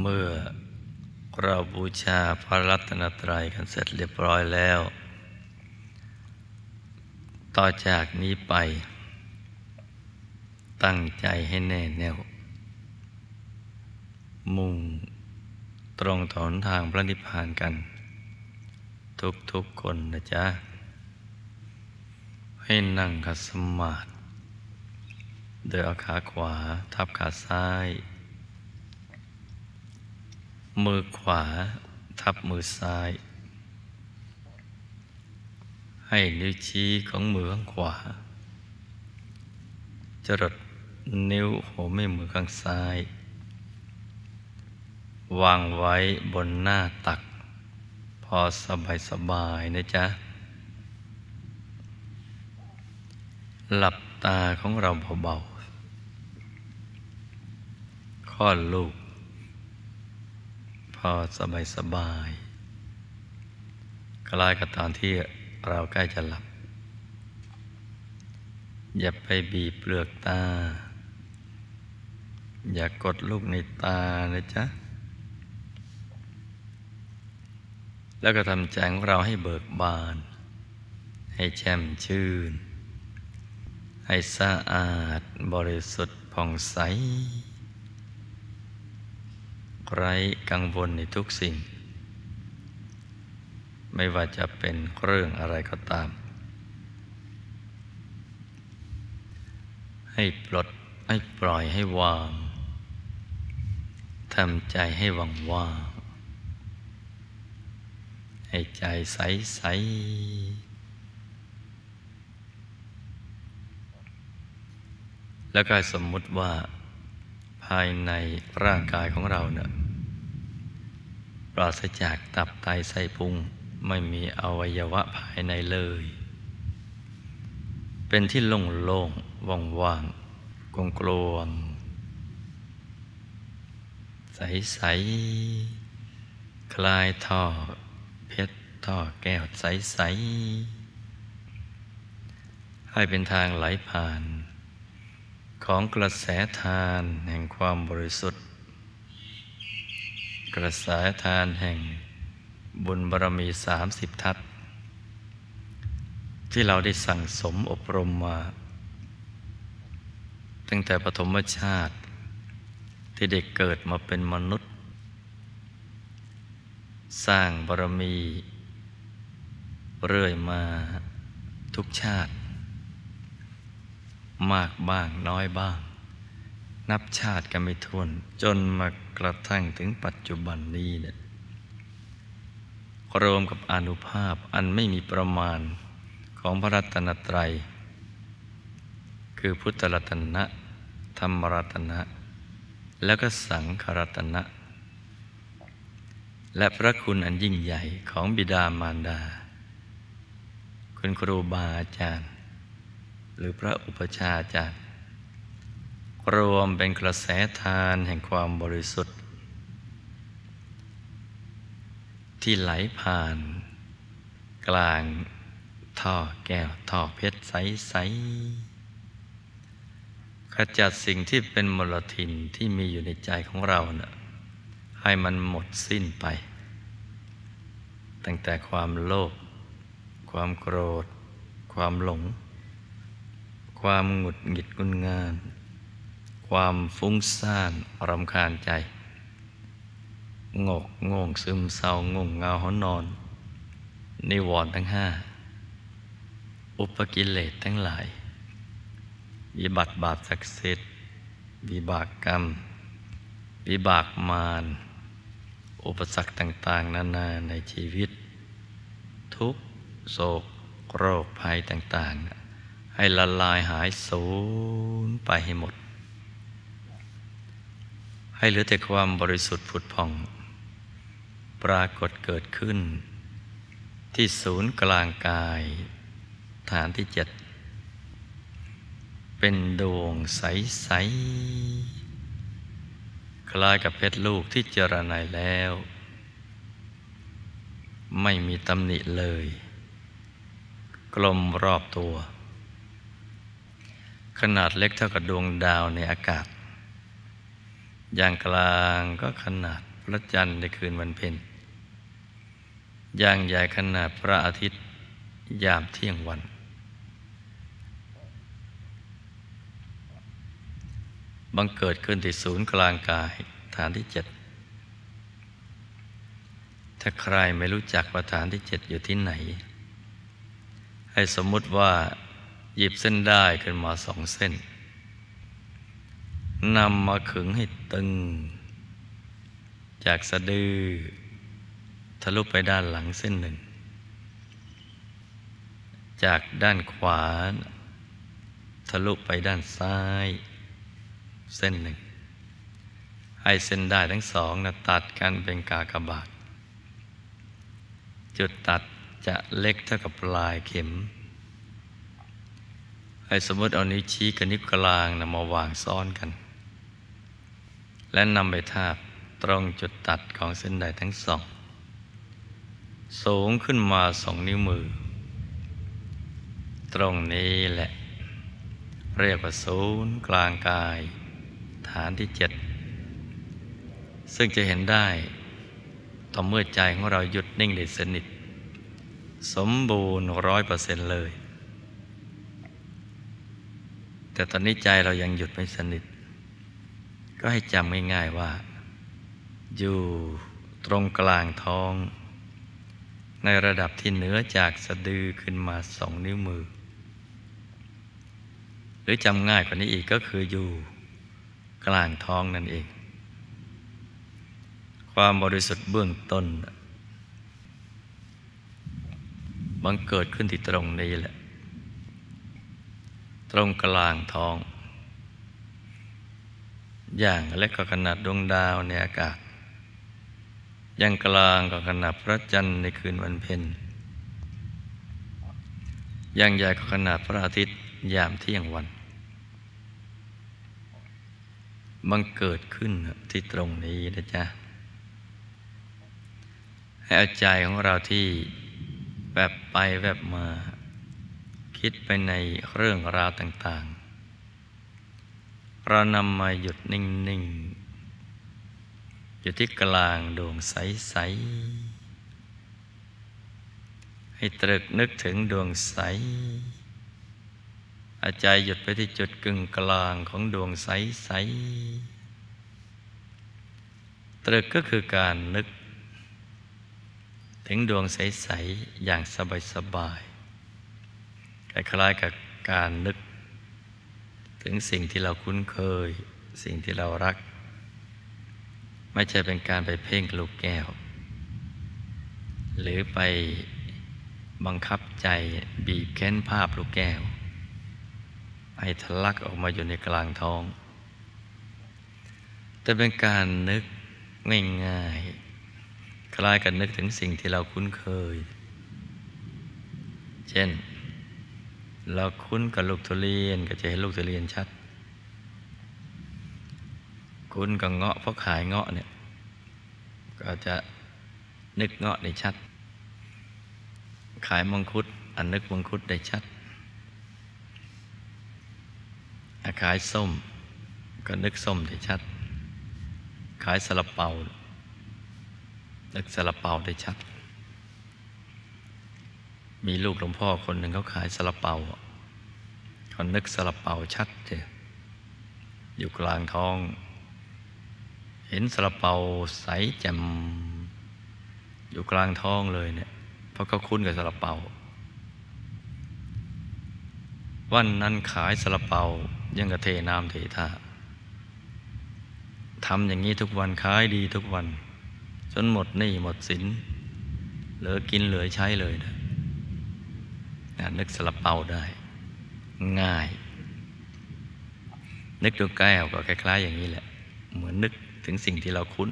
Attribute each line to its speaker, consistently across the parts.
Speaker 1: เมื่อเราบูชาพระรัตนตรัยกันเสร็จเรียบร้อยแล้ว ต่อจากนี้ไป ตั้งใจให้แน่แน่ว มุ่งตรงถนทางพระนิพพานกัน ทุกๆคนนะจ๊ะ ให้นั่งขัดสมาธิโดยเอาขาขวา ทับขาซ้าย มือขวาทับมือซ้าย ให้นิ้วชี้ของมือข้างขวา จรดนิ้วหัวแม่มือข้างซ้าย วางไว้บนหน้าตัก พอสบายสบายนะจ๊ะ หลับตาของเราเบาๆคลอลูก พอสบายสบายคล้ายกับตอนที่เราใกล้จะหลับ อย่าไปบีบเปลือกตา อย่ากดลูกในตานะจ๊ะ แล้วก็ทำใจของเราให้เบิกบาน ให้แช่มชื่น ให้สะอาดบริสุทธิ์ผ่องใส ไร้กังวลในทุกสิ่ง ไม่ว่าจะเป็นเรื่องอะไรก็ตาม ให้ปลดให้ปล่อยให้วางทำใจให้ว่างว่างให้ใจใสใสแล้วก็สมมุติว่าภายในร่างกายของเราเนี่ย ราศจากตับไตไส้พุงไม่มีอวัยวะภายในเลย เป็นที่โล่งโล่งว่างว่างกลวงกลวงใสใสคลายท่อเพชรท่อแก้วใสใสให้เป็นทางไหลผ่าน ของกระแสทานแห่งความบริสุทธิ์ กระแสทานแห่งบุญบารมีสามสิบทัศที่เราได้สั่งสมอบรมมา ตั้งแต่ปฐมชาติที่เด็กเกิดมาเป็นมนุษย์ สร้างบารมี เรื่อยมาทุกชาติ มากบ้างน้อยบ้าง นับชาติกันไม่ถ้วนจนมากระทั่งถึงปัจจุบันนี้เนี่ยรวมกับอนุภาพอันไม่มีประมาณของพระรัตนตรัย คือพุทธรัตนะธรรมรัตนะ แล้วก็สังขรัตนะ และพระคุณอันยิ่งใหญ่ของบิดามารดา คุณครูบาอาจารย์ หรือพระอุปชาอาจารย์ รวมเป็นกระแสทานแห่งความบริสุทธิ์ ที่ไหลผ่าน กลางท่อแก้วท่อเพชรใส ๆ ขจัดสิ่งที่เป็นมลทินที่มีอยู่ในใจของเราเนะ่ะให้มันหมดสิ้นไป ตั้งแต่ความโลภความโกรธ ความหลง ความหงุดหงิดกุนงาน ความฟุ้งซ่านรำคาญใจ งกงงซึมเศร้างงเงาหอนอน นิวรณ์ทั้งห้า อุปกิเลสทั้งหลาย วิบัติบาปศักดิ์สิทธิ์วิบากกรรม วิบากมารอุปสรรคต่าง ๆ นานาในชีวิต ทุกโศกโรคภัยต่าง ๆ ให้ละลายหายสูญไปให้หมด ให้เหลือแต่ความบริสุทธิ์ผุดผ่อง ปรากฏเกิดขึ้น ที่ศูนย์กลางกาย ฐานที่เจ็ดเป็นดวงใส ๆ คล้ายกับเพชรลูกที่เจรไนายแล้ว ไม่มีตำหนิเลย กลมรอบตัว ขนาดเล็กเท่ากับดวงดาวในอากาศ อย่างกลางก็ขนาดพระจันทร์ในคืนวันเพ็ญอย่างใหญ่ขนาดพระอาทิตย์ยามเที่ยงวัน บังเกิดขึ้นที่ศูนย์กลางกายฐานที่เจ็ดถ้าใครไม่รู้จักว่าฐานที่เจ็ดอยู่ที่ไหน ให้สมมุติว่าหยิบเส้นได้ขึ้นมาสองเส้น นำมาขึงให้ตึง จากสะดือ ทะลุไปด้านหลังเส้นหนึ่ง จากด้านขวา ทะลุไปด้านซ้าย เส้นหนึ่ง ให้เส้นได้ทั้งสองนะตัดกันเป็นกากบาท จุดตัดจะเล็กเท่ากับปลายเข็ม ให้สมมติเอานิ้วชี้กับนิ้วกลางนะมาวางซ้อนกัน และนำไปทาบตรงจุดตัดของเส้นใดทั้งสอง สูงขึ้นมาสองนิ้วมือ ตรงนี้แหละ เรียกว่าศูนย์กลางกาย ฐานที่เจ็ดซึ่งจะเห็นได้ต่อเมื่อใจของเราหยุดนิ่งได้สนิท สมบูรณ์ร้อยเปอร์เซ็นต์เลย แต่ตอนนี้ใจเรายังหยุดไม่สนิท ก็ให้จำง่ายๆว่า อยู่ตรงกลางท้อง ในระดับที่เหนือจากสะดือขึ้นมาสองนิ้วมือ หรือจำง่ายกว่านี้อีกก็คืออยู่กลางท้องนั่นเอง ความบริสุทธิ์เบื้องต้นบังเกิดขึ้นที่ตรงนี้แหละ ตรงกลางท้อง อย่างเล็กก็ขนาดดวงดาวในอากาศ อย่างกลางก็ขนาดพระจันทร์ในคืนวันเพ็ญ อย่างใหญ่ก็ขนาดพระอาทิตย์ยามเที่ยงวัน บังเกิดขึ้นที่ตรงนี้นะจ๊ะ ให้เอาใจของเราที่แบบไปแบบมา คิดไปในเรื่องราวต่าง เรานำมาหยุดนิ่ง ๆ อยู่ที่กลางดวงใส ๆ ให้ตรึกนึกถึงดวงใส อาใจหยุดไปที่จุดกึ่งกลางของดวงใส ๆ ตรึกก็คือการนึก ถึงดวงใส ๆ อย่างสบาย ๆ คล้ายๆกับการนึก ถึงสิ่งที่เราคุ้นเคย สิ่งที่เรารัก ไม่ใช่เป็นการไปเพ่งลูกแก้ว หรือไปบังคับใจบีบเค้นภาพลูกแก้ว ให้ทะลักออกมาอยู่ในกลางท้อง แต่เป็นการนึกง่ายๆคล้ายกันนึกถึงสิ่งที่เราคุ้นเคย เช่น เราคุ้นกับลูกทุเรียนก็จะเห็นลูกทุเรียนชัด คุ้นกับเงาะเพราะขายเงาะเนี่ย ก็จะนึกเงาะได้ชัด ขายมังคุดอันนึกมังคุดได้ชัด ขายส้ม ก็นึกส้มได้ชัด ขายสลับเปานึกสลับเปาได้ชัดมีลูกหลวงพ่อคนหนึ่งเขาขายสลับเปา เขานึกสลับเป่าชัดเจอยู่กลางท้อง เห็นสลับเป่าใสแจ่มอยู่กลางท้องเลยเนี่ยเพราะเขาคุ้นกับสลับเป่า วันนั้นขายสลับเป่ายังกระเทน้ำเทท่าทำอย่างนี้ทุกวันขายดีทุกวัน จนหมดหนี้หมดสินเหลือกินเหลือใช้เลยนะนึกสลับเป่าได้ ง่าย นึกดูแก้วก็คล้ายๆ อย่างนี้แหละ เหมือนนึกถึงสิ่งที่เราคุ้น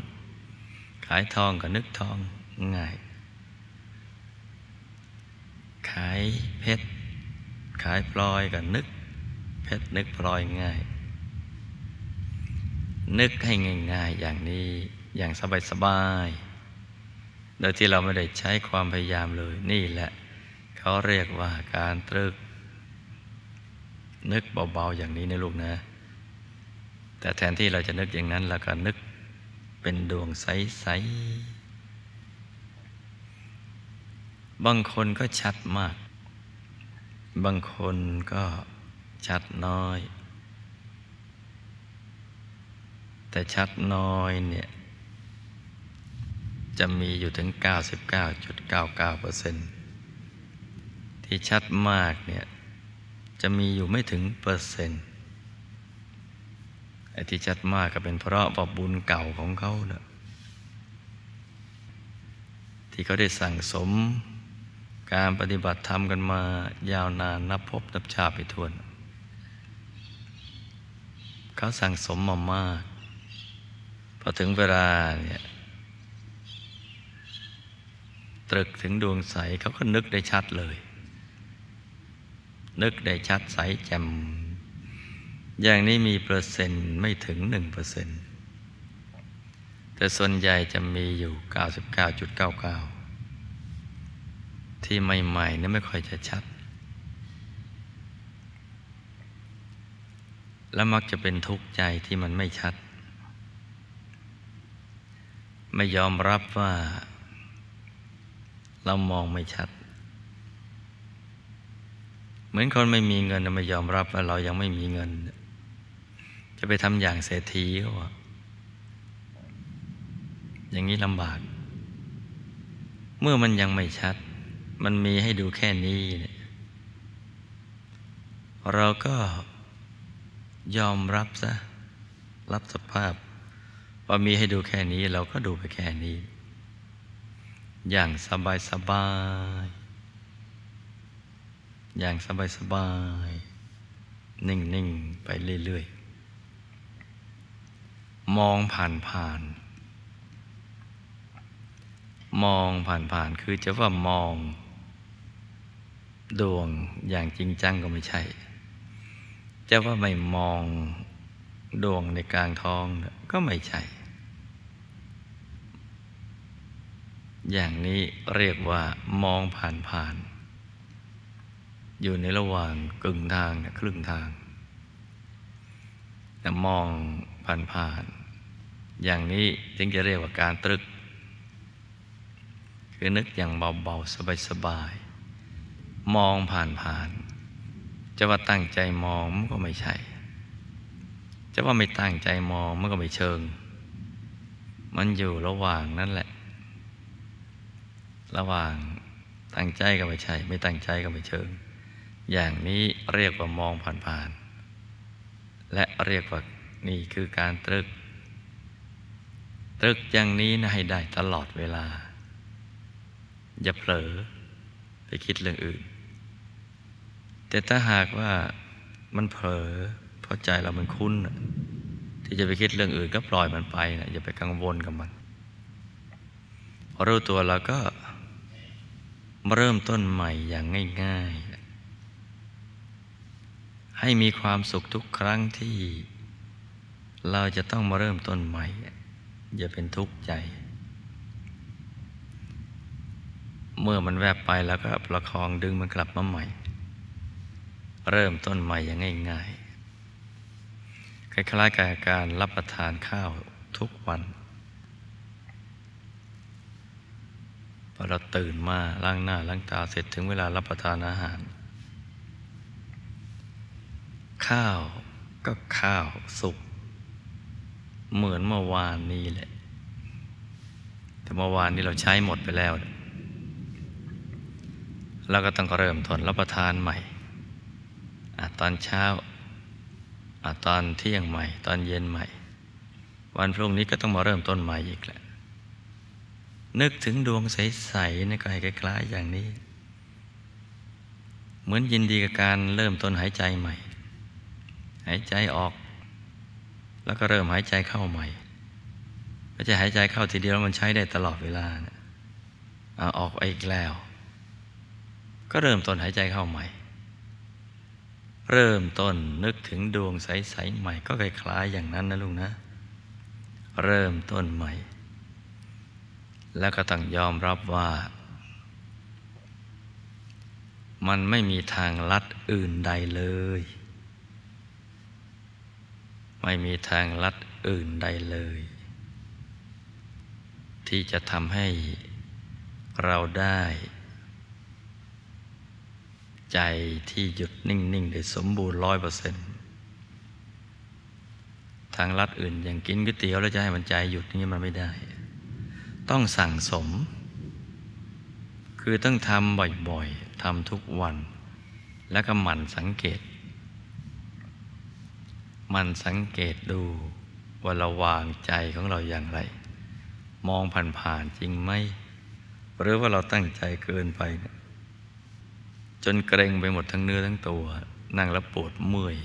Speaker 1: ขายทองก็นึกทองง่าย ขายเพชร ขายพลอยก็นึก เพชรนึกพลอยง่าย นึกให้ง่ายๆอย่างนี้อย่างสบายๆ โดยที่เราไม่ได้ใช้ความพยายามเลยนี่แหละ เขาเรียกว่าการตรึก นึกเบาๆอย่างนี้นะลูกนะ แต่แทนที่เราจะนึกอย่างนั้นเราก็นึกเป็นดวงใสๆบางคนก็ชัดมาก บางคนก็ชัดน้อย แต่ชัดน้อยเนี่ยจะมีอยู่ถึง 99.99%ที่ชัดมากเนี่ย จะมีอยู่ไม่ถึงเปอร์เซ็นต์ไอ้ที่ชัดมากก็เป็นเพราะบุญเก่าของเขาเนะที่เขาได้สั่งสมการปฏิบัติธรรมกันมายาวนานนับพบนับชาไปทวน เขาสั่งสมมามาก พอถึงเวลาเนี่ยตรึกถึงดวงใสเขาก็นึกได้ชัดเลย นึกได้ชัดใสแจ่มอย่างนี้มีเปอร์เซ็นต์ไม่ถึงหนึ่งเปอร์เซ็นต์แต่ส่วนใหญ่จะมีอยู่ 99.99 ที่ใหม่ๆนี่ไม่ค่อยจะชัด แล้วมักจะเป็นทุกข์ใจที่มันไม่ชัด ไม่ยอมรับว่า เรามองไม่ชัด มือนคนไม่มีเงินไม่ยอมรับว่าเรายังไม่มีเงิน จะไปทำอย่างเศรษฐีเขาว่าอย่างนี้ลำบาก เมื่อมันยังไม่ชัด มันมีให้ดูแค่นี้เนี่ยเราก็ยอมรับซะ รับสภาพว่ามีให้ดูแค่นี้เราก็ดูไปแค่นี้ อย่างสบายสบาย อย่างสบายสบาย นิ่ง ๆ ไปเรื่อย ๆ มองผ่านผ่านมองผ่านผ่านคือจะว่ามอง ดวงอย่างจริงจังก็ไม่ใช่ จะว่าไม่มองดวงในกลางท้องก็ไม่ใช่ อย่างนี้เรียกว่ามองผ่านผ่าน อยู่ในระหว่างกึ่งทางครึ่งทางแต่มองผ่านผ่านอย่างนี้จึงจะเรียกว่าการตรึก คือนึกอย่างเบาๆ สบายๆ มองผ่านๆจะว่าตั้งใจมองมันก็ไม่ใช่ จะว่าไม่ตั้งใจมองมันก็ไม่เชิง มันอยู่ระหว่างนั่นแหละ ระหว่างตั้งใจก็ไม่ใช่ ไม่ตั้งใจก็ไม่เชิง อย่างนี้เรียกว่ามองผ่านๆและเรียกว่านี่คือการตรึก ตรึกอย่างนี้นะให้ได้ตลอดเวลา อย่าเผลอไปคิดเรื่องอื่น แต่ถ้าหากว่ามันเผลอเพราะใจเรามันคุ้นที่จะไปคิดเรื่องอื่นก็ปล่อยมันไปนะอย่าไปกังวลกับมันพอรู้ตัวเราก็มาเริ่มต้นใหม่อย่างง่าย ๆ ให้มีความสุขทุกครั้งที่ เราจะต้องมาเริ่มต้นใหม่ อย่าเป็นทุกข์ใจ เมื่อมันแวบไปแล้วก็ประคองดึงมันกลับมาใหม่ เริ่มต้นใหม่อย่างง่ายๆคล้ายๆกับการรับประทานข้าวทุกวันพอเราตื่นมาล้างหน้าล้างตาเสร็จถึงเวลารับประทานอาหาร ข้าวก็ข้าวสุก เหมือนเมื่อวานนี้แหละ แต่เมื่อวานนี้เราใช้หมดไปแล้ว เราก็ต้องเริ่มทนรับประทานใหม่อตอนเช้าอตอนเที่ยงใหม่ ตอนเย็นใหม่ วันพรุ่งนี้ก็ต้องมาเริ่มต้นใหม่อีกแหละนึกถึงดวงใสๆนี่ก็ให้คล้ายๆอย่างนี้ เหมือนยินดีกับการเริ่มต้นหายใจใหม่ หายใจออก แล้วก็เริ่มหายใจเข้าใหม่ไม่ใช่หายใจเข้าทีเดียวมันใช้ได้ตลอดเวลานะเอาออกอีกแล้ว ก็เริ่มต้นหายใจเข้าใหม่ เริ่มต้นนึกถึงดวงใสๆใหม่ ก็คล้ายๆอย่างนั้นนะลุงนะ เริ่มต้นใหม่ แล้วก็ต้องยอมรับว่า มันไม่มีทางลัดอื่นใดเลย ไม่มีทางลัดอื่นใดเลย ที่จะทำให้เราได้ ใจที่หยุดนิ่ง ๆ ได้สมบูรณ์ร้อยเปอร์เซ็นต์ทางลัดอื่นอย่างกินก๋วยเตี๋ยวแล้วจะให้มันใจหยุดนี่มันไม่ได้ ต้องสั่งสม คือต้องทำบ่อย ๆทำทุกวัน แล้วก็หมั่นสังเกต มันสังเกตดูว่าเราวางใจของเราอย่างไร มองผ่านๆจริงไหม หรือว่าเราตั้งใจเกินไปจนเกรงไปหมดทั้งเนื้อทั้งตัว นั่งแล้วปวดเมื่อย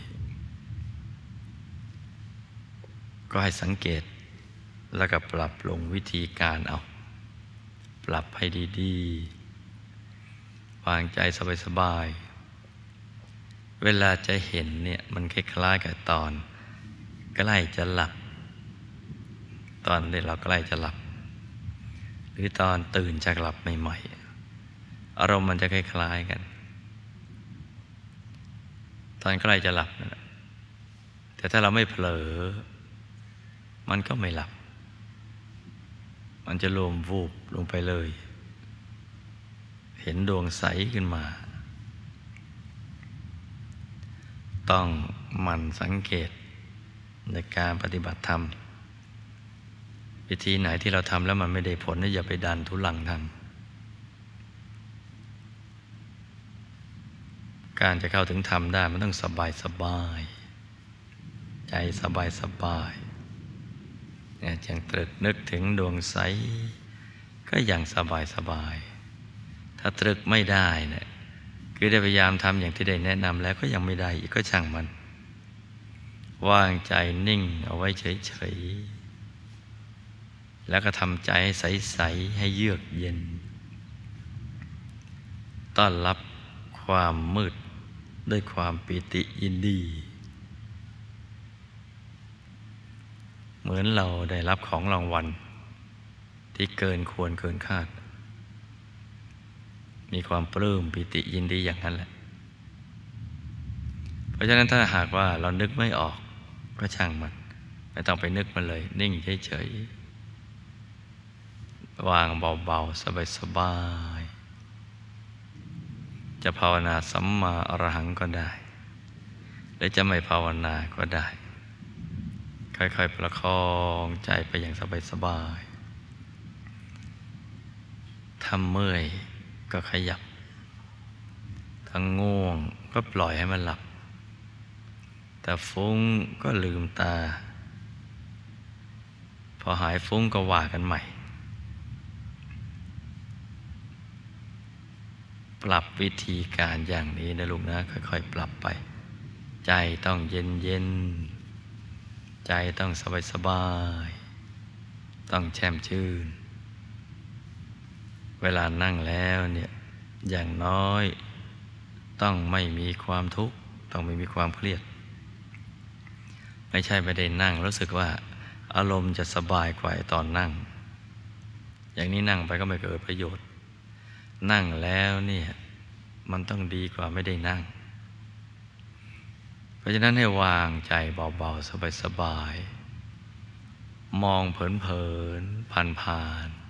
Speaker 1: ก็ให้สังเกตแล้วก็ปรับลงวิธีการเอา ปรับให้ดี ๆ วางใจสบายๆ เวลาจะเห็นเนี่ยมันคล้ายๆกับตอน ใกล้จะหลับ ตอนที่เราใกล้จะหลับ หรือตอนตื่นจากหลับใหม่ๆอารมณ์มันจะคล้ายๆกัน ตอนใกล้จะหลับนะแต่ถ้าเราไม่เผลอ มันก็ไม่หลับ มันจะรวมวูบลงไปเลย เห็นดวงใสขึ้นมา ต้องมันสังเกตในการปฏิบัติธรรม วิธีไหนที่เราทำแล้วมันไม่ได้ผลนี่อย่าไปดันทุลังทำการจะเข้าถึงธรรมได้มันต้องสบายสบาย ใจสบายสบายเนี่ยยังตรึกนึกถึงดวงใสก็อย่างสบายสบาย ถ้าตรึกไม่ได้เนี่ย คือได้พยายามทำอย่างที่ได้แนะนำแล้วก็ยังไม่ได้อีกก็ช่างมัน ว่างใจนิ่งเอาไว้เฉยๆ แล้วก็ทำใจให้ใส ๆ ให้เยือกเย็น ต้อนรับความมืดด้วยความปิติยินดี เหมือนเราได้รับของรางวัล ที่เกินควรเกินคาด มีความปลื้มปิติยินดีอย่างนั้นแหละ เพราะฉะนั้นถ้าหากว่าเรานึกไม่ออกก็ช่างมันไม่ต้องไปนึกมันเลย นิ่งเฉยๆวางเบาๆ สบายๆ จะภาวนาสัมมาอรหังก็ได้ หรือจะไม่ภาวนาก็ได้ ค่อยๆ ประคองใจไปอย่างสบายๆทำเมื่อย ก็ขยับทั้งง่วงก็ปล่อยให้มันหลับ แต่ฟุ้งก็ลืมตา พอหายฟุ้งก็ว่ากันใหม่ ปรับวิธีการอย่างนี้นะลูกนะ ค่อยๆ ปรับไป ใจต้องเย็นๆใจต้องสบายสบาย ต้องแช่มชื่น เวลานั่งแล้วเนี่ย อย่างน้อย ต้องไม่มีความทุกข์ ต้องไม่มีความเครียด ไม่ใช่ไม่ได้นั่ง รู้สึกว่า อารมณ์จะสบายกว่าตอนนั่ง อย่างนี้นั่งไปก็ไม่เกิดประโยชน์ นั่งแล้วเนี่ย มันต้องดีกว่าไม่ได้นั่ง เพราะฉะนั้นให้วางใจเบาๆ สบายๆมองเผินๆผ่านๆ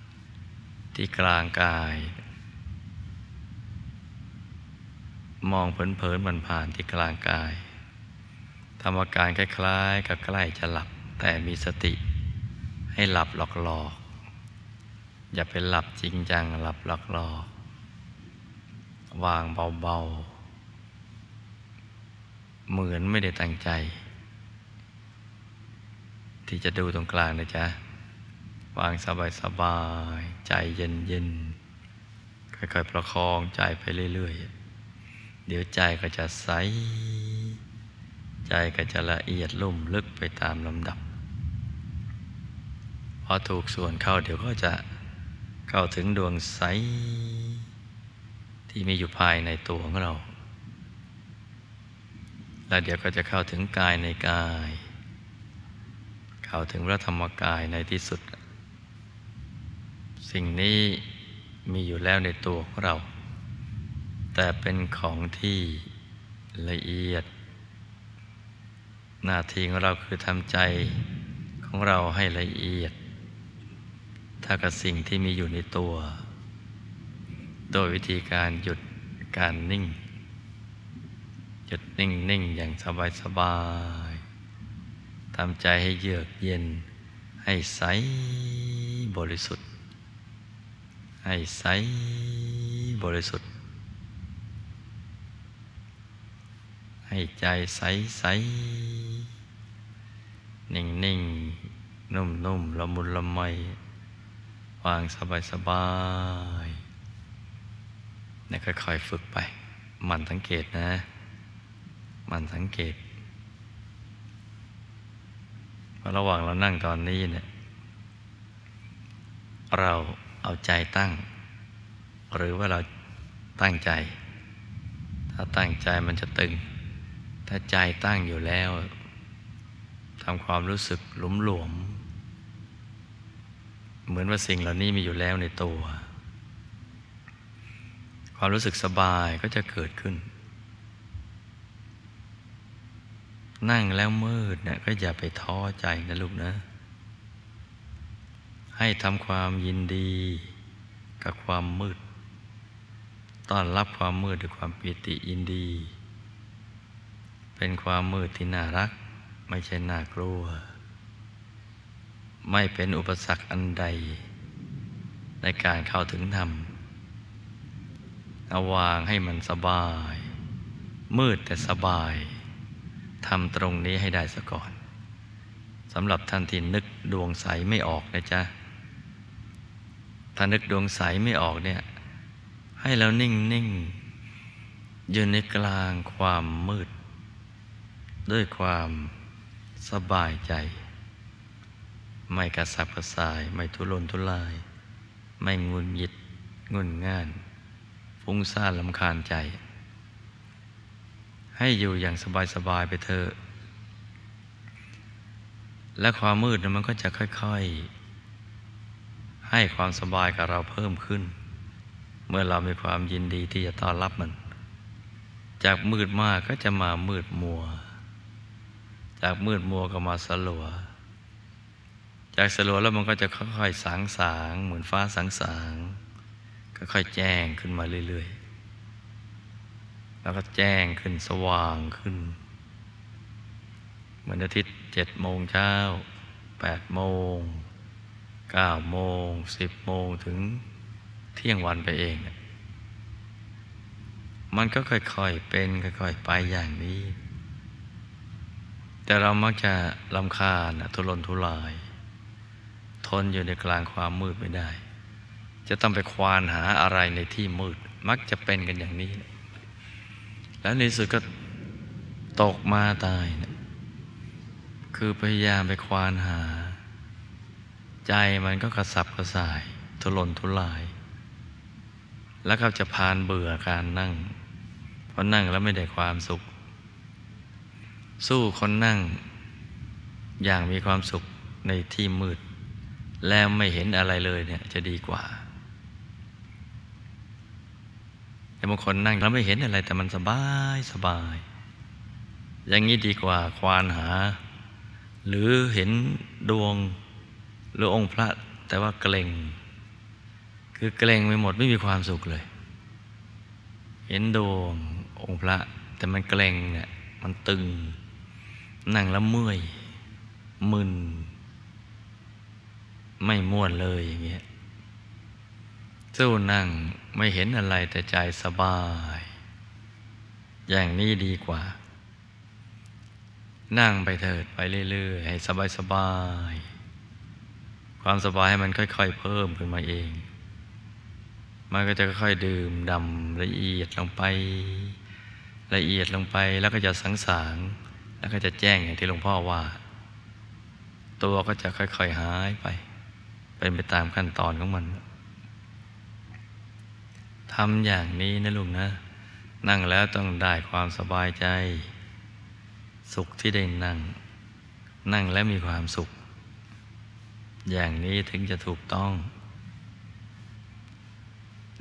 Speaker 1: ที่กลางกาย มองเผินๆผ่านที่กลางกายทำอาการคล้ายๆ กับใกล้จะหลับ แต่มีสติ ให้หลับหลอกๆอย่าเป็นหลับจริงจังหลับหลอกๆวางเบาๆ เหมือนไม่ได้ตั้งใจ ที่จะดูตรงกลางนะจ๊ะ วางสบายสบายใจเย็นเย็นค่อยๆประคองใจไปเรื่อยๆ เดี๋ยวใจก็จะใส ใจก็จะละเอียดลุ่มลึกไปตามลำดับ พอถูกส่วนเข้าเดี๋ยวก็จะเข้าถึงดวงใส ที่มีอยู่ภายในตัวของเรา แล้วเดี๋ยวก็จะเข้าถึงกายในกาย เข้าถึงพระธรรมกายในที่สุด สิ่งนี้มีอยู่แล้วในตัวของเรา แต่เป็นของที่ละเอียด หน้าที่ของเราคือทำใจของเราให้ละเอียด ถ้ากับสิ่งที่มีอยู่ในตัว โดยวิธีการหยุดการนิ่ง หยุดนิ่งนิ่งอย่างสบายสบายทำใจให้เยือกเย็นให้ใสบริสุทธิ์ ให้ใสบริสุทธิ์ ให้ใจใสใสนิ่งนิ่งนุ่มนุ่มละมุนละไมวางสบายสบายนี่ค่อยๆฝึกไป มันสังเกตนะ มันสังเกตระหว่างเรานั่งตอนนี้เนี่ย เรา เอาใจตั้ง หรือว่าเราตั้งใจ ถ้าตั้งใจมันจะตึง ถ้าใจตั้งอยู่แล้วทำความรู้สึกหลุมหลวม เหมือนว่าสิ่งเหล่านี้มีอยู่แล้วในตัว ความรู้สึกสบายก็จะเกิดขึ้น นั่งแล้วมืดเนะี่ยก็อย่าไปท้อใจนะลูกนะ ให้ทำความยินดีกับความมืด ต้อนรับความมืดด้วยความปิติยินดี เป็นความมืดที่น่ารัก ไม่ใช่น่ากลัว ไม่เป็นอุปสรรคอันใด ในการเข้าถึงธรรมเอาวางให้มันสบาย มืดแต่สบายทำตรงนี้ให้ได้ซะก่อนสำหรับท่านที่นึกดวงใสไม่ออกนะจ๊ะ ถ้านึกดวงใสไม่ออกเนี่ย ให้เรานิ่งนิ่งอยู่ในกลางความมืด ด้วยความสบายใจ ไม่กระสับกระส่าย ไม่ทุรนทุราย ไม่งุนหยิดงุนง่าน ฟุ้งซ่านลำคาญใจ ให้อยู่อย่างสบายๆไปเถอะและความมืดมันก็จะค่อย ๆ ให้ความสบายกับเราเพิ่มขึ้น เมื่อเรามีความยินดีที่จะต้อนรับมัน จากมืดมากก็จะมามืดมัว จากมืดมัวก็มาสลัว จากสลัวแล้วมันก็จะค่อยๆสางสางเหมือนฟ้าสางสางค่อยๆแจ้งขึ้นมาเรื่อยๆ แล้วก็แจ้งขึ้นสว่างขึ้นเหมือนอาทิตย์เจ็ดโมงเช้าแปดโมง เก้าโมงสิบโมงถึงเที่ยงวันไปเอง มันก็ค่อยๆเป็นค่อยๆไปอย่างนี้ แต่เรามักจะลำคาญทุรนทุราย ทนอยู่ในกลางความมืดไม่ได้ จะต้องไปควานหาอะไรในที่มืด มักจะเป็นกันอย่างนี้ แล้วในสุดก็ตกมาตายนะคือพยายามไปควานหา ใจมันก็กระสับกระส่าย ทุรนทุราย แล้วก็จะพานเบื่อการนั่ง เพราะนั่งแล้วไม่ได้ความสุข สู้คนนั่ง อย่างมีความสุขในที่มืด แล้วไม่เห็นอะไรเลยเนี่ยจะดีกว่า แต่บางคนนั่งแล้วไม่เห็นอะไร แต่มันสบายสบาย อย่างนี้ดีกว่าควานหา หรือเห็นดวง หรือองค์พระแต่ว่าเกรงคือเกรงไปหมดไม่มีความสุขเลย เห็นดวงองค์พระ แต่มันเกรงเนี่ยมันตึง นั่งแล้วเมื่อยมึน ไม่ม่วนเลยอย่างเงี้ยสู้นั่งไม่เห็นอะไรแต่ใจสบาย อย่างนี้ดีกว่า นั่งไปเถิดไปเรื่อยๆ ให้สบายๆ ความสบายให้มันค่อย ๆ เพิ่มขึ้นมาเอง มันก็จะค่อยๆดื่มดำละเอียดลงไป ละเอียดลงไปแล้วก็จะสังสารแล้วก็จะแจ้งอย่างที่หลวงพ่อว่า ตัวก็จะค่อย ๆ หายไป เป็นไปตามขั้นตอนของมันทำอย่างนี้นะลุงนะ นั่งแล้วต้องได้ความสบายใจ สุขที่ได้นั่ง นั่งแล้วมีความสุข อย่างนี้ถึงจะถูกต้อง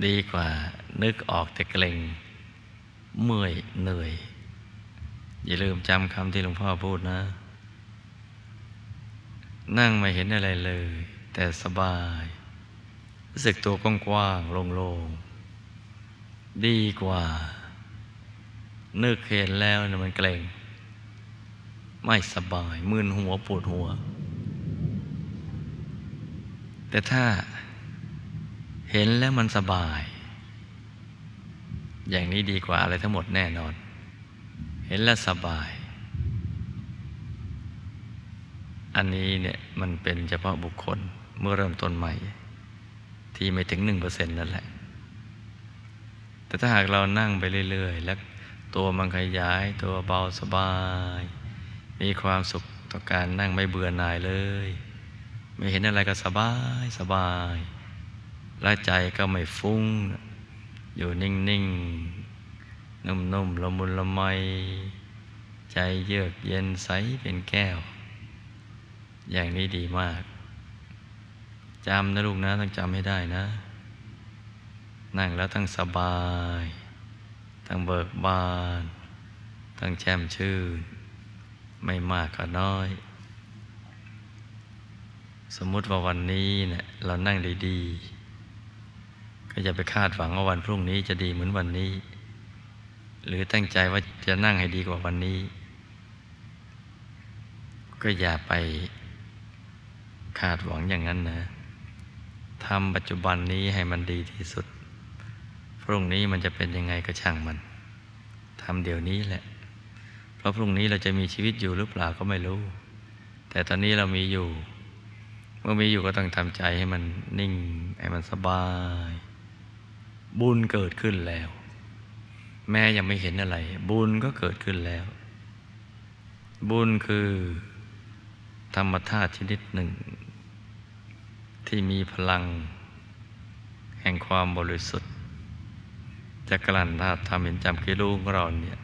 Speaker 1: ดีกว่านึกออกแต่เกรงเมื่อยเหนื่อย อย่าลืมจำคำที่หลวงพ่อพูดนะ นั่งไม่เห็นอะไรเลย แต่สบาย รู้สึกตัวกว้างๆโล่งๆ ดีกว่า นึกเห็นแล้วนะมันเกรง ไม่สบาย มึนหัวปวดหัว แต่ถ้าเห็นแล้วมันสบาย อย่างนี้ดีกว่าอะไรทั้งหมดแน่นอน เห็นแล้วสบาย อันนี้เนี่ยมันเป็นเฉพาะบุคคลเมื่อเริ่มต้นใหม่ ที่ไม่ถึงหนึ่งเปอร์เซ็นต์นั่นแหละ แต่ถ้าหากเรานั่งไปเรื่อย ๆ แล้วตัวมันขยายตัวเบาสบาย มีความสุขต่อการนั่งไม่เบื่อหน่ายเลย ไม่เห็นอะไรก็สบายสบายและใจก็ไม่ฟุ้ง อยู่นิ่งๆนุ่มๆละมุนละไม ใจเยือกเย็นใสเป็นแก้ว อย่างนี้ดีมากจำนะลูกนะต้องจำให้ได้นะ นั่งแล้วทั้งสบาย ทั้งเบิกบาน ทั้งแช่มชื่น ไม่มากก็น้อย สมมุติว่าวันนี้เนะี่ยเรานั่งดีๆก็อย่าไปคาดหวังว่าวันพรุ่งนี้จะดีเหมือนวันนี้ หรือตั้งใจว่าจะนั่งให้ดีกว่าวันนี้ ก็อย่าไปคาดหวังอย่างนั้นนะทำปัจจุบันนี้ให้มันดีที่สุด พรุ่งนี้มันจะเป็นยังไงก็ช่างมันทำเดี๋ยวนี้แหละ เพราะพรุ่งนี้เราจะมีชีวิตอยู่หรือเปล่าก็ไม่รู้ แต่ตอนนี้เรามีอยู่ เมื่อมีอยู่ก็ต้องทำใจให้มันนิ่ง ให้มันสบาย บุญเกิดขึ้นแล้ว แม้ยังไม่เห็นอะไร บุญก็เกิดขึ้นแล้ว บุญคือ ธรรมธาตุชนิดหนึ่ง ที่มีพลัง แห่งความบริสุทธิ์ จะกลั่นธาตุทำเห็นจำกิรูของเราเนี่ย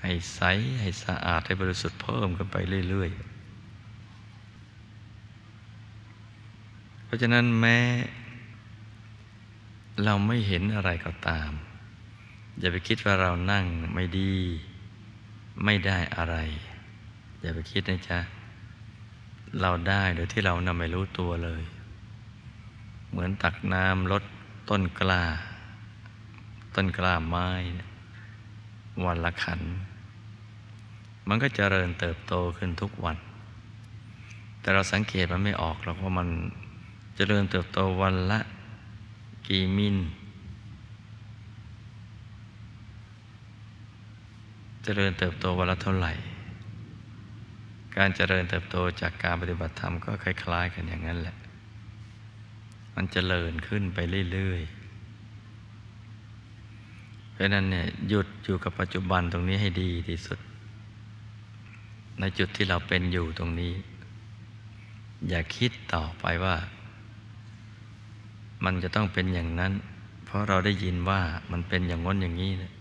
Speaker 1: ให้ใสให้สะอาดให้บริสุทธิ์เพิ่มกันไปเรื่อย ๆ เพราะฉะนั้นแม้ เราไม่เห็นอะไรก็ตาม อย่าไปคิดว่าเรานั่งไม่ดี ไม่ได้อะไร อย่าไปคิดนะจ๊ะ เราได้โดยที่เรานำไม่รู้ตัวเลย เหมือนตักน้ำลดต้นกล้า ต้นกล้าไม้วันละขัน มันก็เจริญเติบโตขึ้นทุกวัน แต่เราสังเกตมันไม่ออกหรอกว่ามัน เจริญเติบโตวันละกี่มิล เจริญเติบโตวันละเท่าไหร่ การเจริญเติบโตจากการปฏิบัติธรรมก็คล้ายๆ กันอย่างนั้นแหละ มันจเจริญขึ้นไปเรื่อยๆ เพราะนั้นเนี่ยหยุดอยู่กับปัจจุบันตรงนี้ให้ดีที่สุด ในจุดที่เราเป็นอยู่ตรงนี้ อย่าคิดต่อไปว่า มันจะต้องเป็นอย่างนั้น เพราะเราได้ยินว่ามันเป็นอย่างง้นอย่างนี้นะ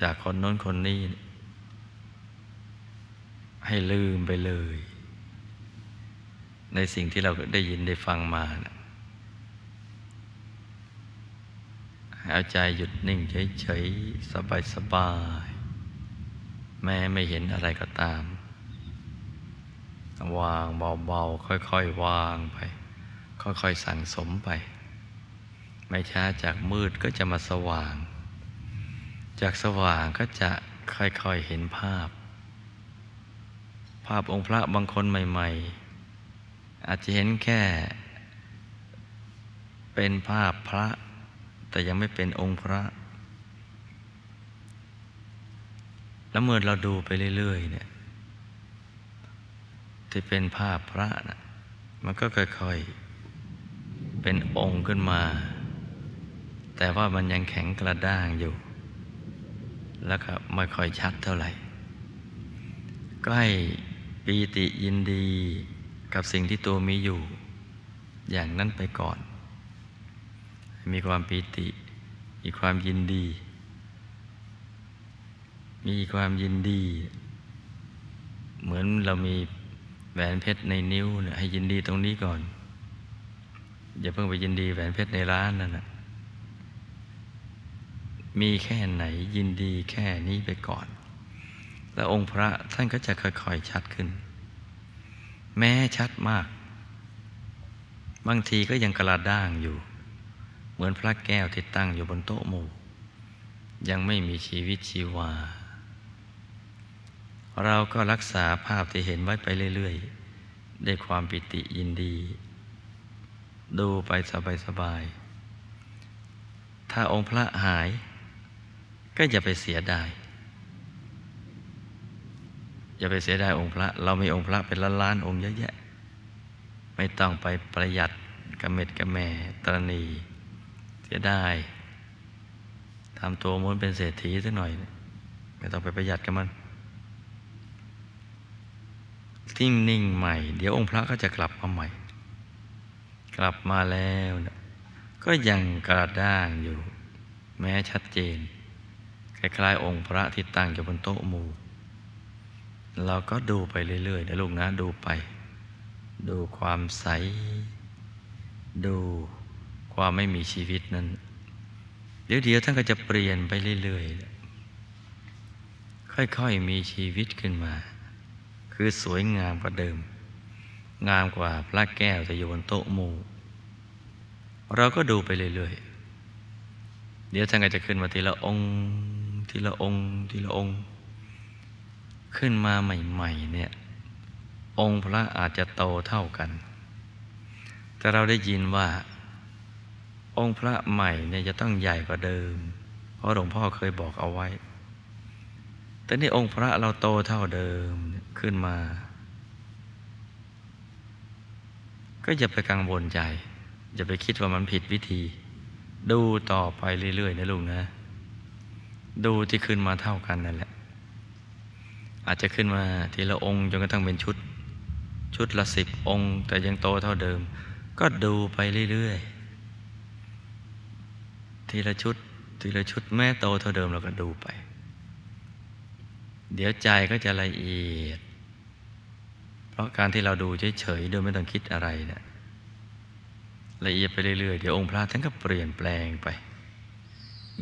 Speaker 1: จากคนน้นคนนี้นะให้ลืมไปเลย ในสิ่งที่เราได้ยินได้ฟังมานะเอาใจหยุดนิ่งเฉยๆ สบายๆ แม้ไม่เห็นอะไรก็ตาม วางเบาๆ ค่อยๆ วางไป ค่อยๆสั่งสมไป ไม่ช้าจากมืดก็จะมาสว่าง จากสว่างก็จะค่อยๆเห็นภาพ ภาพองค์พระบางคนใหม่ ๆ อาจจะเห็นแค่ เป็นภาพพระ แต่ยังไม่เป็นองค์พระ แล้วเมื่อเราดูไปเรื่อยๆเนี่ยที่เป็นภาพพระนะมันก็ค่อยๆ เป็นองค์ขึ้นมา แต่ว่ามันยังแข็งกระด้างอยู่ แล้วก็ไม่ค่อยชัดเท่าไหร่ก็ให้ปีติยินดีกับสิ่งที่ตัวมีอยู่ อย่างนั้นไปก่อน มีความปีติ มีความยินดี มีความยินดี เหมือนเรามีแหวนเพชรในนิ้วเนี่ยให้ยินดีตรงนี้ก่อน อย่าเพิ่งไปยินดีแหวนเพชรในร้านนั่นนะมีแค่ไหนยินดีแค่นี้ไปก่อน แล้วองค์พระท่านก็จะค่อยๆชัดขึ้น แม้ชัดมาก บางทีก็ยังกระด้างอยู่ เหมือนพระแก้วที่ตั้งอยู่บนโต๊ะหมู่ ยังไม่มีชีวิตชีวา เราก็รักษาภาพที่เห็นไว้ไปเรื่อยๆด้วยความปิติยินดี ดูไปสบายๆถ้าองค์พระหาย ก็อย่าไปเสียดาย อย่าไปเสียดายองค์พระ เรามีองค์พระเป็นล้านๆองค์เยอะแยะ ไม่ต้องไปประหยัดกระเม็ดกระแม่ตรณี เสียดายทำตัวม้วนเป็นเศรษฐีสักหน่อย ไม่ต้องไปประหยัดกับมันทิ้งนิ่งใหม่ เดี๋ยวองค์พระก็จะกลับมาใหม่ กลับมาแล้วนะก็ยังกระด้างอยู่ แม้ชัดเจน คล้ายๆ องค์พระที่ตั้งอยู่บนโต๊ะหมู่ เราก็ดูไปเรื่อยๆนะลูกนะดูไป ดูความใส ดูความไม่มีชีวิตนั้น เดี๋ยวเดี๋ยวท่านก็จะเปลี่ยนไปเรื่อยๆ ค่อยๆมีชีวิตขึ้นมา คือสวยงามกว่าเดิม งามกว่าพระแก้วจะอยู่บนโต๊ะหมู่ เราก็ดูไปเรื่อยๆ เดี๋ยวท่านก็จะขึ้นมาทีละองค์ ทีละองค์ ทีละองค์ ขึ้นมาใหม่ๆ เนี่ย องค์พระอาจจะโตเท่ากัน แต่เราได้ยินว่า องค์พระใหม่เนี่ยจะต้องใหญ่กว่าเดิม เพราะหลวงพ่อเคยบอกเอาไว้ แต่นี่องค์พระเราโตเท่าเดิมขึ้นมา ก็อย่าไปกังวลใจ อย่าไปคิดว่ามันผิดวิธี ดูต่อไปเรื่อยๆนะลุงนะ ดูที่ขึ้นมาเท่ากันนั่นแหละ อาจจะขึ้นมาทีละองค์จนกระทั่งเป็นชุด ชุดละสิบองค์ แต่ยังโตเท่าเดิม ก็ดูไปเรื่อยๆ ทีละชุด ทีละชุดแม่โตเท่าเดิมเราก็ดูไป เดี๋ยวใจก็จะละเอียด ราะการที่เราดูเฉยๆโดยไม่ต้องคิดอะไรเนะี่ยละเอียดไปเรื่อยๆ เดี๋ยวองค์พระท่านก็เปลี่ยนแปลงไป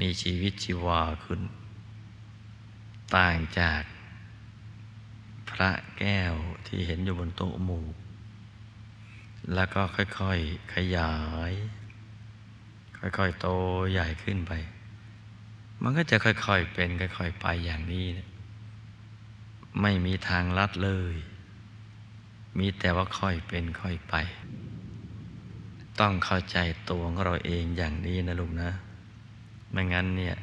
Speaker 1: มีชีวิตชีวาขึ้น ต่างจากพระแก้วที่เห็นอยู่บนโต๊ะหมู่ แล้วก็ค่อยๆ ขยาย ค่อยๆ โตใหญ่ขึ้นไป มันก็จะค่อยๆเป็น ค่อยๆ ไปอย่างนี้นะไม่มีทางลัดเลย มีแต่ว่าค่อยเป็นค่อยไป ต้องเข้าใจตัวของเราเองอย่างนี้นะลูกนะไม่งั้นเนี่ย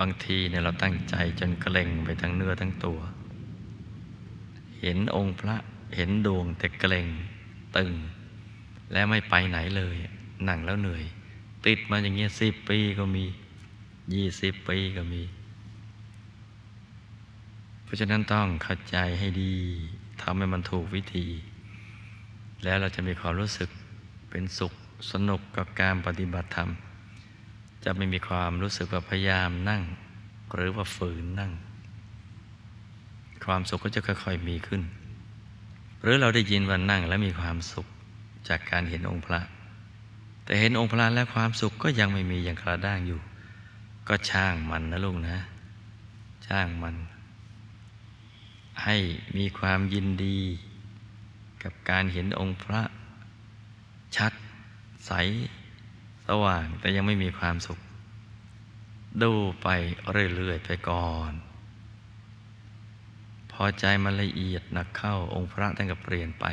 Speaker 1: บางทีเนี่ยเราตั้งใจจนเกร็งไปทั้งเนื้อทั้งตัว เห็นองค์พระเห็นดวงแต่เกร็งตึง และไม่ไปไหนเลยนั่งแล้วเหนื่อย ติดมาอย่างเงี้ยสิบปีก็มียี่สิบปีก็มี เพราะฉะนั้นต้องเข้าใจให้ดี ทำให้มันถูกวิธี แล้วเราจะมีความรู้สึกเป็นสุขสนุกกับการปฏิบัติธรรม จะไม่มีความรู้สึกว่าพยายามนั่ง หรือว่าฝืนนั่ง ความสุขก็จะค่อยๆมีขึ้น หรือเราได้ยินว่านั่งแล้วมีความสุขจากการเห็นองค์พระ แต่เห็นองค์พระแล้วความสุขก็ยังไม่มีอย่างกระด้างอยู่ ก็ช่างมันนะลูกนะ ช่างมัน ให้มีความยินดี กับการเห็นองค์พระชัด ใส สว่างแต่ยังไม่มีความสุข ดูไปเรื่อยๆไปก่อน พอใจมันละเอียดหนักเข้าองค์พระท่านก็เปลี่ยนไป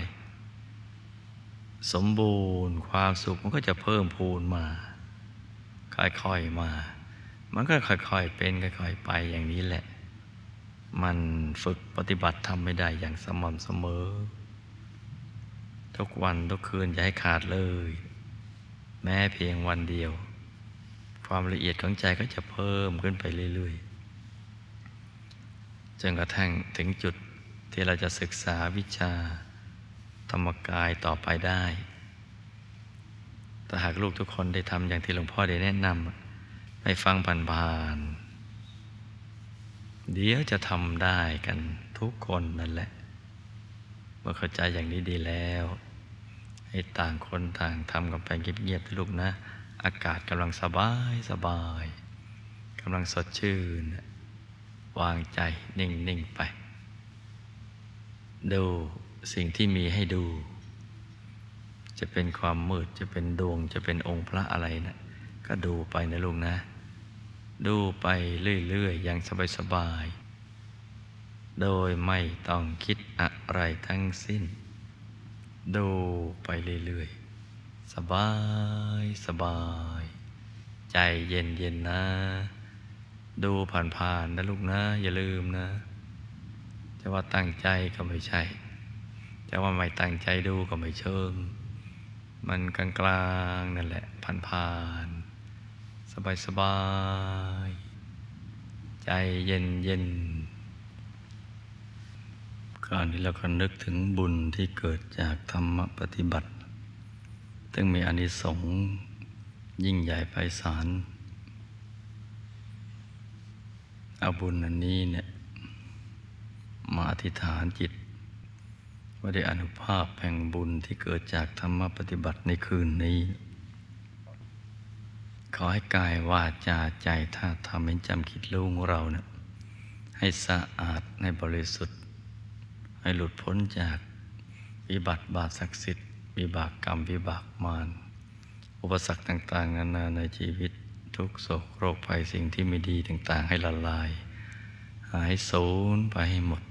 Speaker 1: สมบูรณ์ความสุขมันก็จะเพิ่มพูนมา ค่อยๆมา มันก็ค่อยๆเป็นค่อยๆไปอย่างนี้แหละ มันฝึกปฏิบัติทำไม่ได้อย่างสม่ำเสมอ ทุกวันทุกคืนอย่าให้ขาดเลย แม้เพียงวันเดียว ความละเอียดของใจก็จะเพิ่มขึ้นไปเรื่อยๆจนกระทั่งถึงจุดที่เราจะศึกษาวิชาธรรมกายต่อไปได้แต่หากลูกทุกคนได้ทำอย่างที่หลวงพ่อได้แนะนำให้ฟังผ่านๆ เดี๋ยวจะทำได้กันทุกคนนั่นแหละ เมื่อเข้าใจอย่างนี้ดีแล้ว ให้ต่างคนต่างทำกันไปเงียบๆลูกนะ อากาศกำลังสบายสบายกำลังสดชื่น วางใจนิ่ง ๆ ไป ดูสิ่งที่มีให้ดู จะเป็นความมืดจะเป็นดวงจะเป็นองค์พระอะไรนะก็ดูไปนะลุงนะ ดูไปเรื่อยๆอย่างสบายๆ โดยไม่ต้องคิดอะไรทั้งสิ้น ดูไปเรื่อยๆ สบายสบาย ใจเย็นเย็นนะ ดูผ่านๆนะลูกนะ อย่าลืมนะ จะว่าตั้งใจก็ไม่ใช่ จะว่าไม่ตั้งใจดูก็ไม่เชิง มันกลางๆนั่นแหละผ่านๆ สบายๆใจเย็นเย็นคราวนี้เราก็นึกถึงบุญที่เกิดจากธรรมปฏิบัติ ซึ่งมีอานิสงส์ยิ่งใหญ่ไพศาลเอาบุญอันนี้เนี่ยมาอธิษฐานจิต ว่าได้อนุภาพแห่งบุญที่เกิดจากธรรมปฏิบัติในคืนนี้ ขอให้กายวาจาใจท่าทำเป็นจำคิดรู้ของเราเนะี่ยให้สะอาดในบริสุทธิ์ ให้หลุดพ้นจากวิบัติบาปศักดิ์สิทธิ์วิบากกรรมวิบากมารอุปสรรคต่าง ๆ นานาในชีวิตทุกโศกโรคภัยสิ่งที่ไม่ดีต่าง ๆ ให้ละลาย หายสูญไปให้หมด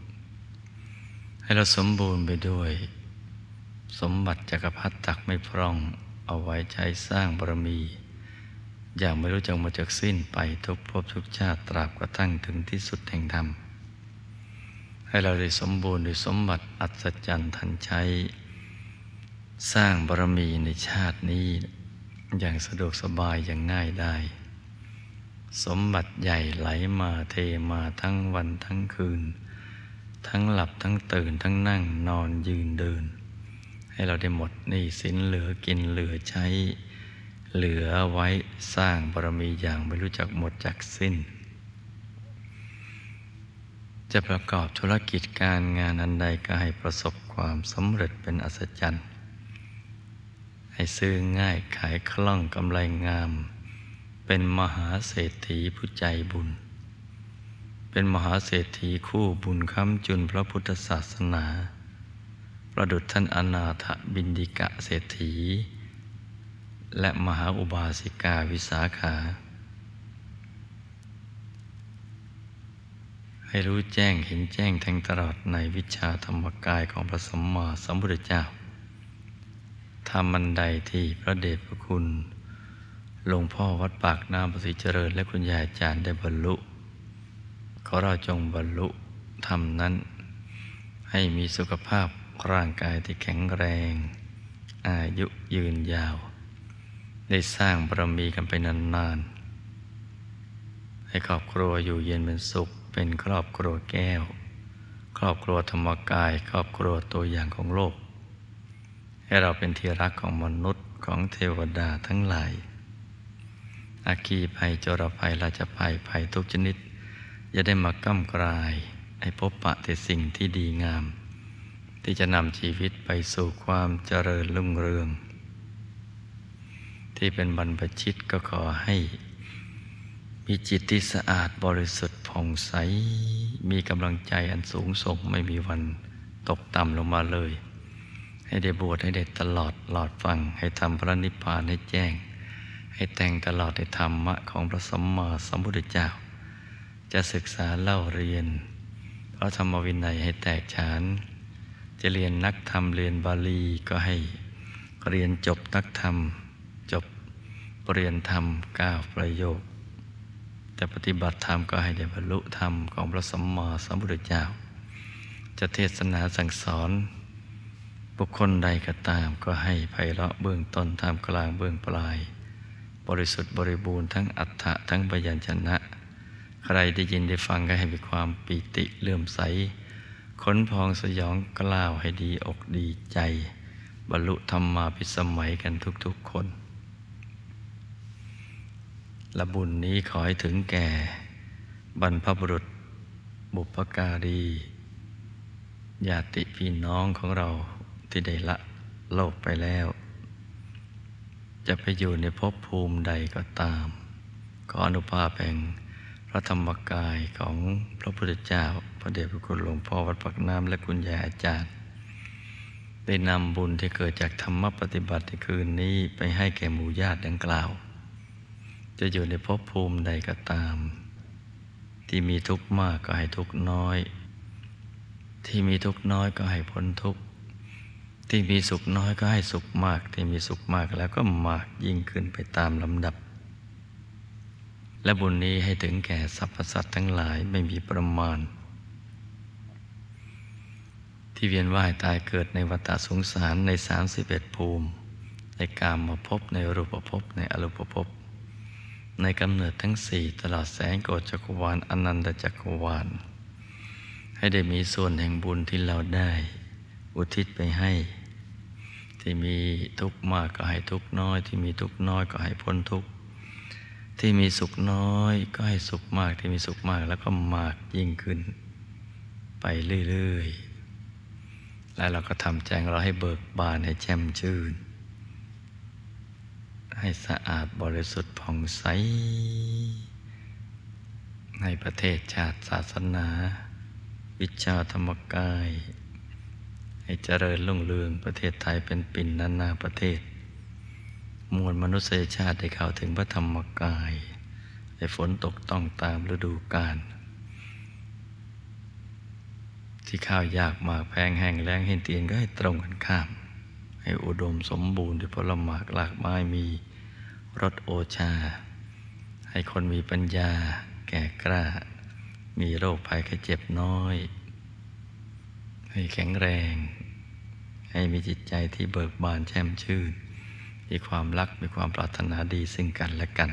Speaker 1: ให้เราสมบูรณ์ไปด้วย สมบัติจักรพรรดิตักไม่พร่องเอาไว้ใช้สร้างบารมี อย่างไม่รู้จักมาจากสิ้นไปทุกภพทุกชาติตราบกระทั่งถึงที่สุดแห่งธรรม ให้เราได้สมบูรณ์ด้วยสมบัติอัศจรรย์ทันใช้สร้างบารมีในชาตินี้ อย่างสะดวกสบายอย่างง่ายได้ สมบัติใหญ่ไหลมาเทมาทั้งวันทั้งคืน ทั้งหลับทั้งตื่นทั้งนั่งนอนยืนเดิน ให้เราได้หมดนี้สินเหลือกินเหลือใช้ เหลือไว้สร้างบารมีอย่างไม่รู้จักหมดจักสิ้น จะประกอบธุรกิจการงานอันใดก็ให้ประสบความสำเร็จเป็นอัศจรรย์ ให้ซื้อง่ายขายคล่องกำไรงาม เป็นมหาเศรษฐีผู้ใจบุญ เป็นมหาเศรษฐีคู่บุญค้ำจุนพระพุทธศาสนา ประดุจท่านอนาถบินดิกะเศรษฐี และมหาอุบาสิกาวิสาขา ให้รู้แจ้งเห็นแจ้งแทงตลอดในวิชาธรรมกายของพระสัมมาสัมพุทธเจ้าทำมันใดที่พระเดชพระคุณหลวงพ่อวัดปากน้ำประสิเจริญ และคุณยายอาจารย์ได้บรรลุ ขอเราจงบรรลุทำนั้น ให้มีสุขภาพร่างกายที่แข็งแรง อายุยืนยาว ได้สร้างบารมีกันไปนานๆ ให้ครอบครัวอยู่เย็นเป็นสุข เป็นครอบครัวแก้ว ครอบครัวธรรมกาย ครอบครัวตัวอย่างของโลก ให้เราเป็นที่รักของมนุษย์ของเทวดาทั้งหลาย อาคีภัยจรภัยราชภัยภัยทุกชนิดจะได้มาก้ำกลายให้พบปะแต่สิ่งที่ดีงาม ที่จะนำชีวิตไปสู่ความเจริญรุ่งเรือง ที่เป็นบรรพชิตก็ขอให้ มีจิตที่สะอาดบริสุทธิ์ผ่องใส มีกำลังใจอันสูงส่งไม่มีวันตกต่ำลงมาเลย ให้ได้บวชให้ได้ตลอดหลอดฟัง ให้ทำพระนิพพานให้แจ้ง ให้แต่งตลอดในธรรมะของพระสัมมาสัมพุทธเจ้า จะศึกษาเล่าเรียนพระธรรมวินัยให้แตกฉาน จะเรียนนักธรรมเรียนบาลีก็ให้เรียนจบนักธรรม เรียนธรรมก้าประโยค แต่ปฏิบัติธรรมก็ให้ได้บรรลุธรรมของพระสัมมาสัมพุทธเจ้า จะเทศนาสั่งสอน บุคคลใดก็ตามก็ให้ไพเราะเบื้องต้นท่ามกลางเบื้องปลาย บริสุทธิ์บริบูรณ์ทั้งอัฏฐะทั้งพยัญชนะ ใครได้ยินได้ฟังก็ให้มีความปิติเลื่อมใสขนพองสยองกล้าวให้ดีอกดีใจ บรรลุธรรมมาพิสมัยกันทุกๆคน และบุญนี้ขอให้ถึงแก่ บรรพบุรุษ บุพการีญาติพี่น้องของเราที่ได้ละโลกไปแล้ว จะไปอยู่ในภพภูมิใดก็ตาม ขออนุภาพแห่งพระธรรมกายของพระพุทธเจ้า พระเดชพระคุณหลวงพ่อวัดปักน้ำและคุณยายอาจารย์ ได้นำบุญที่เกิดจากธรรมปฏิบัติในคืนนี้ไปให้แก่หมู่ญาติดังกล่าว จะอยู่ในภพภูมิใดก็ตาม ที่มีทุกข์มากก็ให้ทุกข์น้อย ที่มีทุกข์น้อยก็ให้พ้นทุกข์ที่มีสุขน้อยก็ให้สุขมาก ที่มีสุขมากแล้วก็มากยิ่งขึ้นไปตามลำดับ และบุญนี้ให้ถึงแก่สรรพสัตว์ทั้งหลายไม่มีประมาณ ที่เวียนว่ายตายเกิดในวัฏสงสารใน 31 ภูมิ ในกามมาพบในรูปภพในอรูปภพ ในกำเนิดทั้งสี่ตลอดแสงโกฏจักรวาลอนันตจักรวาล ให้ได้มีส่วนแห่งบุญที่เราได้ อุทิศไปให้ ที่มีทุกข์มากก็ให้ทุกข์น้อย ที่มีทุกข์น้อยก็ให้พ้นทุกข์ที่มีสุขน้อยก็ให้สุขมากที่มีสุขมากแล้วก็มากยิ่งขึ้น ไปเรื่อยๆ แล้วเราก็ทำใจงเราให้เบิกบานให้แจ่มชื่น ให้สะอาดบริสุทธิ์ผ่องใส ในประเทศชาติศาสนา วิชาธรรมกาย ให้เจริญรุ่งเรืองประเทศไทยเป็นปิ่นนานาประเทศ มวลมนุษยชาติได้เข้าถึงพระธรรมกายให้ฝนตกต้องตามฤดูกาลที่ข้าวยากหมากแพงแห้งแล้งเห็นเตียนก็ให้ตรงกันข้าม ให้อุดมสมบูรณ์ด้วยผลหมากหลากไม้มี รสโอชา ให้คนมีปัญญา แก่กล้า มีโรคภัยแค่เจ็บน้อย ให้แข็งแรง ให้มีจิตใจที่เบิกบานแช่มชื่น มีความรักมีความปรารถนาดีซึ่งกันและกัน